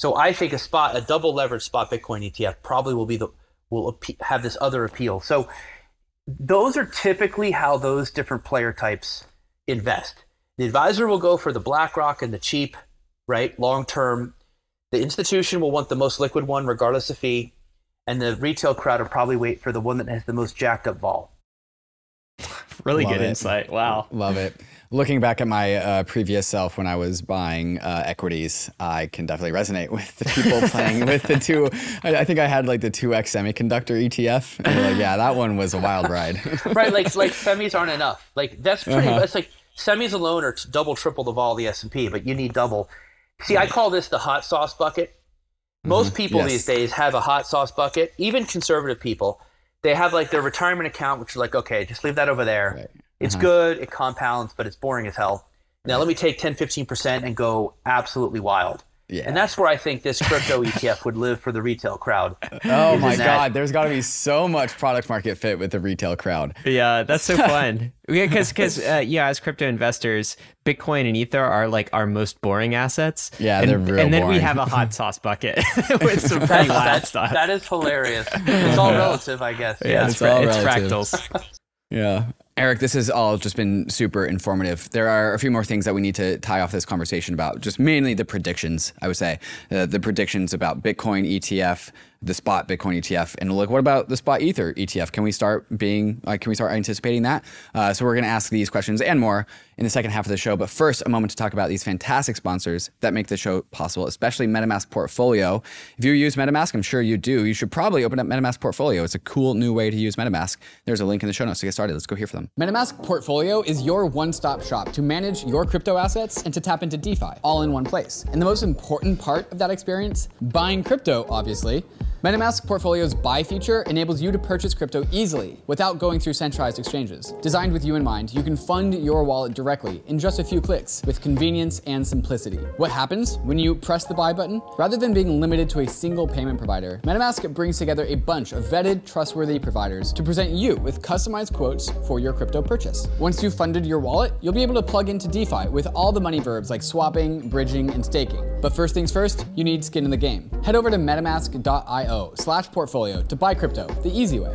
So I think a spot, a double leverage spot Bitcoin ETF probably will be the will have this other appeal. So those are typically how those different player types invest. The advisor will go for the BlackRock and the cheap, right, long term. The institution will want the most liquid one, regardless of fee, and the retail crowd will probably wait for the one that has the most jacked up vol. really Love good it. insight. Wow. Love it. Looking back at my uh, previous self when I was buying uh, equities, I can definitely resonate with the people playing with the two. I, I think I had like the 2x semiconductor ETF. And like, yeah, that one was a wild ride. right, like like semis aren't enough. Like that's pretty. Uh-huh. That's like semis alone are double, triple the vol of the S and P, but you need double. See, I call this the hot sauce bucket. Most people Mm-hmm. Yes. these days have a hot sauce bucket. Even conservative people, they have like their retirement account, which is like, okay, just leave that over there. Right. It's Uh-huh. good, it compounds, but it's boring as hell. Now let me take 10, 15% and go absolutely wild. Yeah. And that's where I think this crypto ETF would live for the retail crowd. Oh my that- God. There's got to be so much product market fit with the retail crowd. Yeah, that's so fun. Because, because, uh, yeah, as crypto investors, Bitcoin and Ether are like our most boring assets. Yeah, and, they're real And then we have a hot sauce bucket with some pretty wild stuff. that is hilarious. It's all relative, I guess. yeah, Yeah. it's, it's fra- all it's fractals. Yeah. Eric, this has all just been super informative. There are a few more things that we need to tie off this conversation about, just mainly the predictions, I would say. Uh, the predictions about Bitcoin ETF, the spot Bitcoin ETF. And look, what about the spot Ether ETF? Can we start being like, can we start anticipating that? Uh, so we're going to ask these questions and more in the second half of the show. But first, a moment to talk about these fantastic sponsors that make the show possible, especially MetaMask Portfolio. If you use MetaMask, I'm sure you do. You should probably open up MetaMask Portfolio. It's a cool new way to use MetaMask. There's a link in the show notes to get started. Let's go hear from them. MetaMask Portfolio is your one stop shop to manage your crypto assets and to tap into DeFi all in one place. And the most important part of that experience, buying crypto, obviously. MetaMask Portfolio's buy feature enables you to purchase crypto easily without going through centralized exchanges. Designed with you in mind, you can fund your wallet directly in just a few clicks with convenience and simplicity. What happens when you press the buy button? Rather than being limited to a single payment provider, MetaMask brings together a bunch of vetted, trustworthy providers to present you with customized quotes for your crypto purchase. Once you've funded your wallet, you'll be able to plug into DeFi with all the money verbs like swapping, bridging, and staking. But first things first, you need skin in the game. Head over to metamask.io slash portfolio to buy crypto the easy way.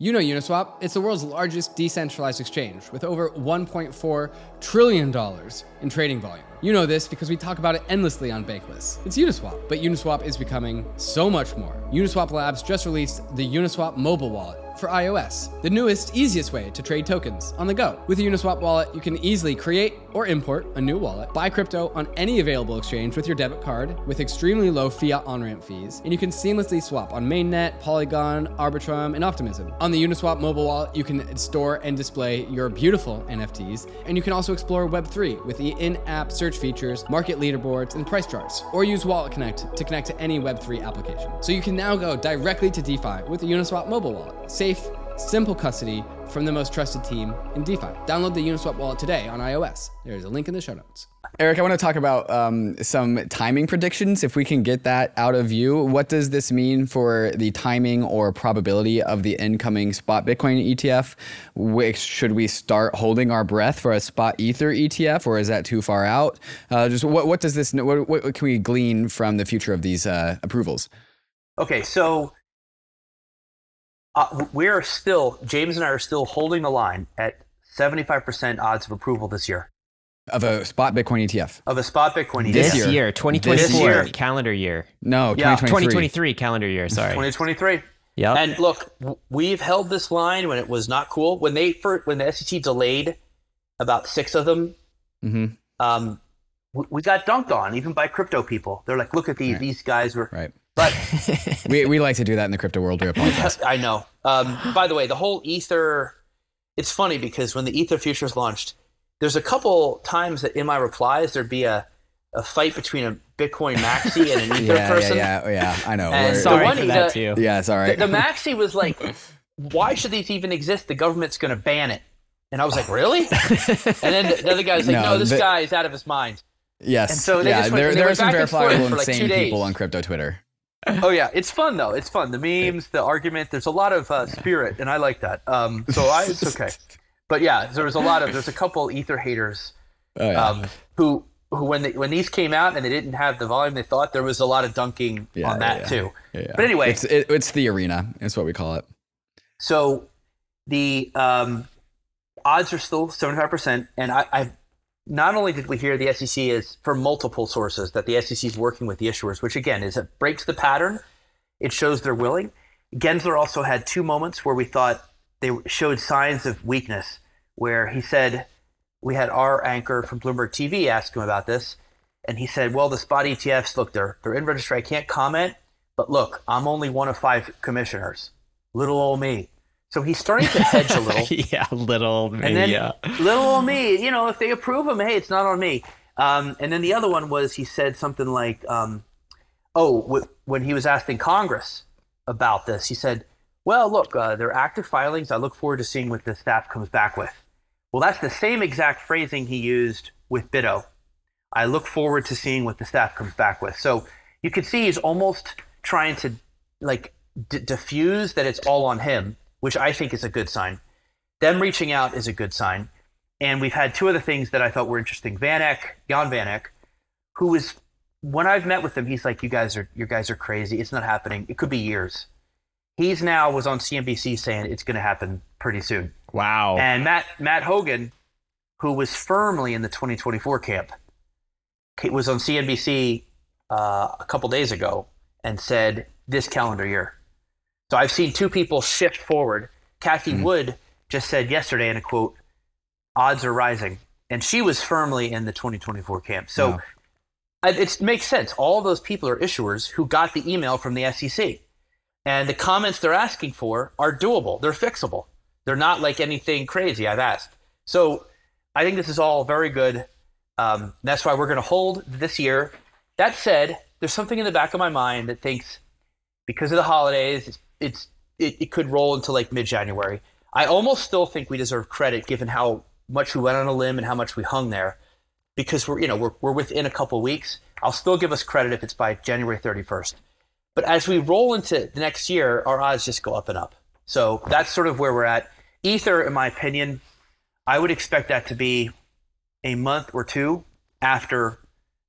You know Uniswap, it's the world's largest decentralized exchange with over $1.4 trillion in trading volume. You know this because we talk about it endlessly on Bankless. It's Uniswap, but Uniswap is becoming so much more. Uniswap Labs just released the Uniswap mobile wallet for iOS, the newest, easiest way to trade tokens on the go. With a Uniswap wallet, you can easily create or import a new wallet, buy crypto on any available exchange with your debit card with extremely low fiat on ramp fees, and you can seamlessly swap on Mainnet, Polygon, Arbitrum, and Optimism. On the Uniswap mobile wallet, you can store and display your beautiful NFTs, and you can also explore Web3 with the in app search features, market leaderboards, and price charts, or use Wallet Connect to connect to any Web3 application. So you can now go directly to DeFi with the Uniswap mobile wallet. Safe, simple custody from the most trusted team in DeFi. Download the Uniswap wallet today on iOS. There's a link in the show notes. Eric, I want to talk about um, some timing predictions. If we can get that out of you, what does this mean for the timing or probability of the incoming spot Bitcoin ETF? Which should we start holding our breath for a spot Ether ETF, or is that too far out? Uh, just what, what does this? What, what, can we glean from the future of these uh, approvals? Okay, so uh, we're still James and I are still holding the line at 75% odds of approval this year. Of a spot Bitcoin ETF. Of a spot Bitcoin ETF. This year, year 2024 year. calendar year. No, yeah. 2023 calendar year, sorry. 2023. Yeah. And look, we've held this line when it was not cool. When they first, when the SEC delayed about six of them, mm-hmm. um, we, we, got dunked on even by crypto people. They're like, look at these; right. these guys were right. But we, we like to do that in the crypto world. We apologize. I know. Um, by the way, the whole Ether, it's funny because when the Ether futures launched, there's a couple times that in my replies there'd be a, a fight between a Bitcoin maxi and an Ether yeah, person. Yeah, yeah, yeah. I know. And sorry one, for that the, too. Yeah, it's all right. The, the maxi was like, why should these even exist? The government's going to ban it. And I was like, really? and then the, the other guy's like, no, no this the, guy is out of his mind. Yes. And so they yeah, just went, there, there are some verifiable like insane people on crypto Twitter. Oh yeah, it's fun though. It's fun. The memes, the argument. There's a lot of uh, spirit, and I like that. Um, so I, it's okay. But yeah, there was a lot of. There's a couple ether haters, oh, yeah. um, who who when they, when these came out and they didn't have the volume they thought, there was a lot of dunking yeah, on that yeah, too. But anyway, it's it, it's the arena. It's what we call it. So the um, odds are still 75 percent, and I, I not only did we hear the SEC is from multiple sources that the SEC is working with the issuers, which again is it breaks the pattern. It shows they're willing. Gensler also had two moments where we thought they showed signs of weakness, where he said we had our anchor from Bloomberg TV ask him about this, and he said, "Well, the spot ETFs look they're they're in registry. I can't comment, but look, I'm only one of five commissioners." little old me. So he's starting to hedge a little. yeah, little me. And then yeah. little old me, you know, if they approve him, hey, it's not on me. Um, and then the other one was he said something like, um, oh, w- when he was asked in Congress about this, he said, well, look, uh, they're active filings. I look forward to seeing what the staff comes back with. Well, that's the same exact phrasing he used with BITO. I look forward to seeing what the staff comes back with. So you can see he's almost trying to like d- diffuse that it's all on him, which I think is a good sign. Them reaching out is a good sign. And we've had two other things that I thought were interesting. VanEck, Jan Van Eck, who was when I've met with him, he's like, "You guys are you guys are crazy. It's not happening. It could be years." He's now was on CNBC saying it's going to happen pretty soon. Wow. And Matt Matt Hougan, who was firmly in the 2024 camp, was on CNBC uh, a couple days ago and said this calendar year. So I've seen two people shift forward. Cathie Hmm. Wood just said yesterday in a quote, "Odds are rising," and she was firmly in the 2024 camp. So Wow. It makes sense. All those people are issuers who got the email from the SEC, and the comments they're asking for are doable. They're fixable. They're not like anything crazy. I've asked. So I think this is all very good. Um, that's why we're going to hold this year. That said, there's something in the back of my mind that thinks because of the holidays, it's, it, it could roll into like mid-January. I almost still think we deserve credit given how much we went on a limb and how much we hung there, because we're you know we're we're within a couple weeks. I'll still give us credit if it's by January 31st. But as we roll into the next year, our odds just go up and up. So that's sort of where we're at. Ether, in my opinion, I would expect that to be a month or two after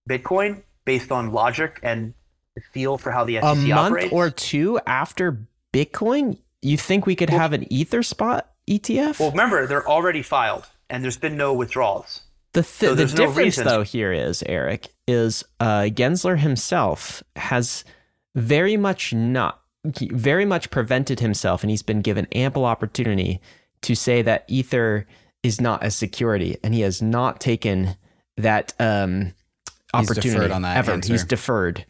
Bitcoin, based on logic and the feel for how the SEC a month operates. or two after Bitcoin, you think we could have an Ether spot ETF? well, remember they're already filed, and there's been no withdrawals. the th- so the there's no difference reason- though here is Eric is uh, Gensler himself has very much not very much prevented himself, and he's been given ample opportunity to say that Ether is not a security, and he has not taken that um, He's opportunity deferred on that ever. answer. He's deferred,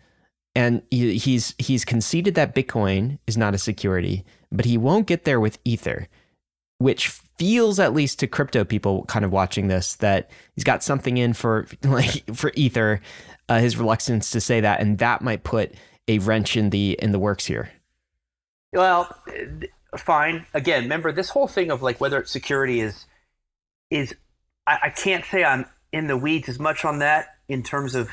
and he, he's he's conceded that Bitcoin is not a security, but he won't get there with Ether, which feels at least to crypto people kind of watching this that he's got something in for like for Ether. Uh, his reluctance to say that, and that might put a wrench in the in the works here. Well, fine. Again, remember this whole thing of like whether it's security is is I, I can't say I'm in the weeds as much on that in terms of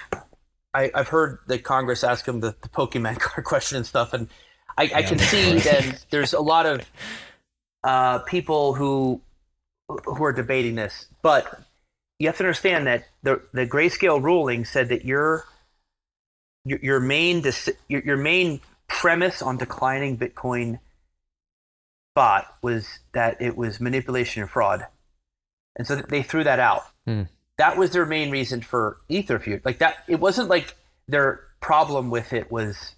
I, I've heard that Congress ask him the, the Pokemon card question and stuff, and I, I can see that there's a lot of uh, people who who are debating this, but you have to understand that the the grayscale ruling said that your your, your main your, your main premise on declining Bitcoin spot was that it was manipulation and fraud, and so they threw that out. Hmm. That was their main reason for Etherfute. Like that, it wasn't like their problem with it was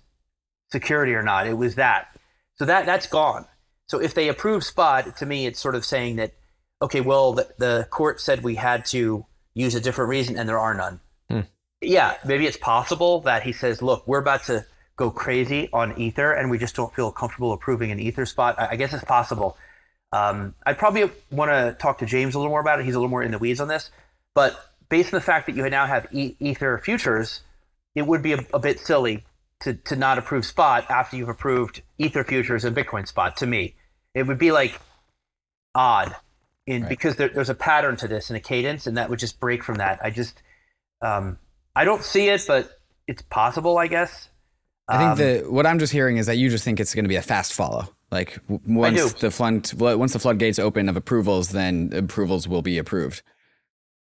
security or not. It was that. So that that's gone. So if they approve Spot, to me, it's sort of saying that okay, well, the, the court said we had to use a different reason, and there are none. Hmm. Yeah, maybe it's possible that he says, look, we're about to go crazy on Ether, and we just don't feel comfortable approving an Ether spot. I, I guess it's possible. Um, I'd probably want to talk to James a little more about it. He's a little more in the weeds on this. But based on the fact that you now have e- Ether futures, it would be a, a bit silly to, to not approve spot after you've approved Ether futures and Bitcoin spot. To me, it would be like odd, in Right. because there, there's a pattern to this and a cadence, and that would just break from that. I just, um, I don't see it, but it's possible, I guess. I think Um, the what I'm just hearing is that you just think it's going to be a fast follow. Like once the flood, once the floodgates open of approvals, then approvals will be approved.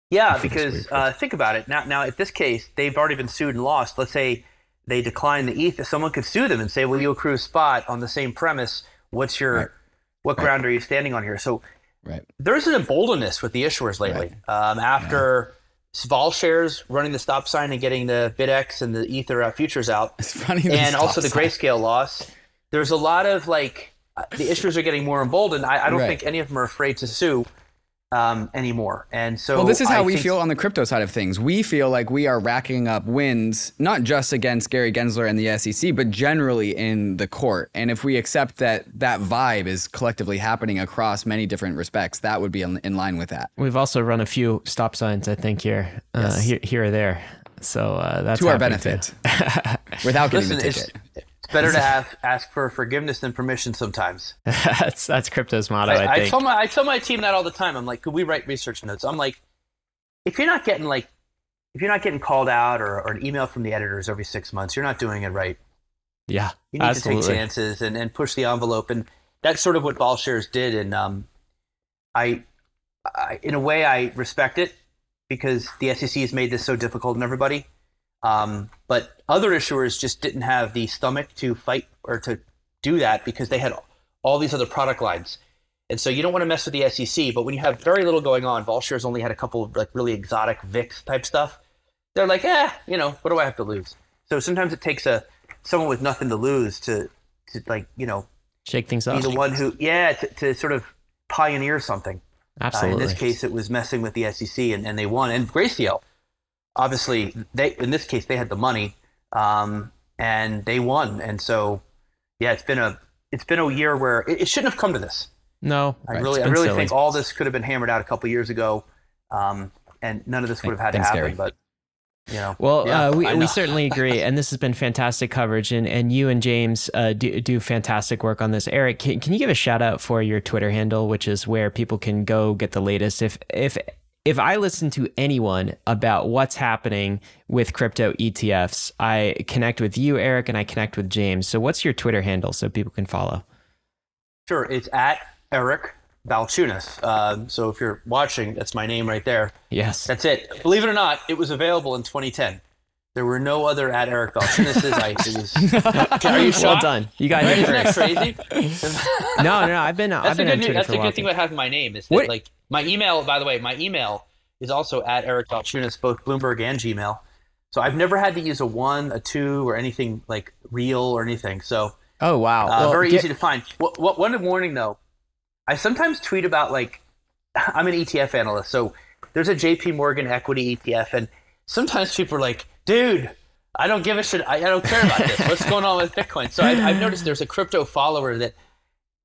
Yeah, because uh, think about it. Now, now, at this case, they've already been sued and lost. Let's say they decline the ETH. Someone could sue them and say, "Well, you accrue a spot on the same premise. What's your Right. what ground are you standing on here?" So Right. there's an emboldenedness with the issuers lately. Um, after Sval shares running the stop sign and getting the BitX and the Ether uh, futures out, It's funny. and also the sign- grayscale loss. There's a lot of like the issuers are getting more emboldened. I, I don't Right. think any of them are afraid to sue. Um, anymore. And so, Well, this is how I we think- feel on the crypto side of things. We feel like we are racking up wins, not just against Gary Gensler and the SEC, but generally in the court. And if we accept that that vibe is collectively happening across many different respects, that would be in, in line with that. We've also run a few stop signs, I think, here, uh, here, here or there. So uh, that's To our benefit, without getting Listen, the ticket. It's better to have, ask for forgiveness than permission sometimes. that's that's crypto's motto, I, I, I tell my I tell my team that all the time. I'm like, could we write research notes? I'm like, if you're not getting like, if you're not getting called out or, or an email from the editors every six months, you're not doing it right. yeah, You need absolutely. to take chances and, and push the envelope, and that's sort of what VolShares did. And um, I, I, in a way, I respect it because the SEC has made this so difficult on everybody. Um, but other issuers just didn't have the stomach to fight or to do that because they had all these other product lines. And so you don't want to mess with the SEC, but when you have very little going on, VolShares only had a couple of like really exotic VIX type stuff. They're like, eh, you know, what do I have to lose? So sometimes it takes a someone with nothing to lose to to like you know Shake things be up. the one who yeah to, to sort of pioneer something. Uh, Absolutely. in this case, it was messing with the SEC, and, and they won. And Grayscale, obviously, they in this case they had the money, um, and they won. And so, yeah, it's been a it's been a year where it, it shouldn't have come to this. no, I really I really silly. think all this could have been hammered out a couple years ago, um, and none of this would have had Thanks, to Gary. happen. But you know, Well, yeah, uh, we, we certainly agree, and this has been fantastic coverage, and, and you and James uh, do, do fantastic work on this. Eric, can, can you give a shout out for your Twitter handle, which is where people can go get the latest? If if if I listen to anyone about what's happening with crypto ETFs, I connect with you, Eric, and I connect with James. So, what's your Twitter handle so people can follow? Sure, it's at Eric Balchunas. Um, so if you're watching, that's my name right there. Yes. That's it. Believe it or not, it was available in 2010. There were no other at Eric Balchunas. I, it was, are you well shocked? done. You got Right? it Isn't that crazy? No, no, no. I've been. I've That's a been good, on news. Twitter that's for a a good thing about having my name. Is that What- like my email? By the way, my email is also at Eric Balchunas, both Bloomberg and Gmail. So I've never had to use a one, a two, or anything like real or anything. So Oh wow. uh, Well, very get- easy to find. What, what, one warning though, I sometimes tweet about like I'm an ETF analyst, so there's a JP Morgan equity ETF, and sometimes people are like, "Dude, I don't give a shit. I, I don't care about this. What's going on with Bitcoin?" So I, I've noticed there's a crypto follower that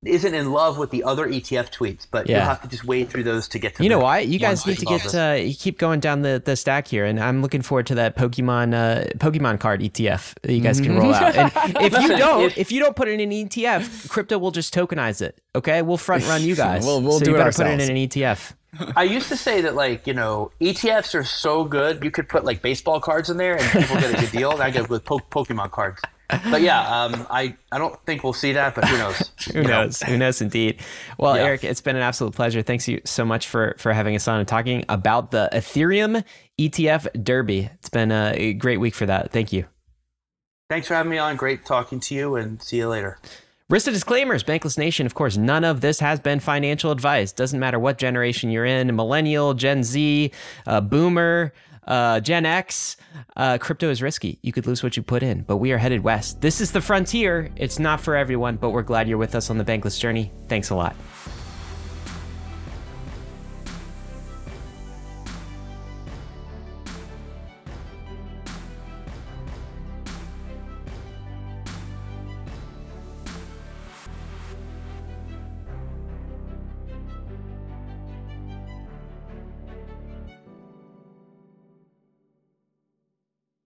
isn't in love with the other ETF tweets, but Yeah. you'll have to just wade through those to get to. You know why? You guys need to get. Uh, you keep going down the, the stack here, and I'm looking forward to that Pokemon uh, Pokemon card ETF that you guys can roll out. And if you don't, if- you don't put it in an ETF, crypto will just tokenize it. Okay, we'll front run you guys. We'll- we'll so do you it better put it in an ETF. I used to say that like you know ETFs are so good you could put like baseball cards in there and people get a good deal. And I go with po- Pokemon cards. But yeah, um, I I don't think we'll see that, but who knows? Who You know. knows? Who knows? Indeed. Well, Yeah. Eric, it's been an absolute pleasure. Thanks you so much for for having us on and talking about the Ethereum ETF Derby. It's been a great week for that. Thank you. Thanks for having me on. Great talking to you, and see you later. Rista disclaimers, Bankless Nation. Of course, none of this has been financial advice. Doesn't matter what generation you're in millennial, Gen Z, uh, boomer, uh, Gen X. Uh, crypto is risky. You could lose what you put in, but we are headed west. This is the frontier. It's not for everyone, but we're glad you're with us on the Bankless journey. Thanks a lot.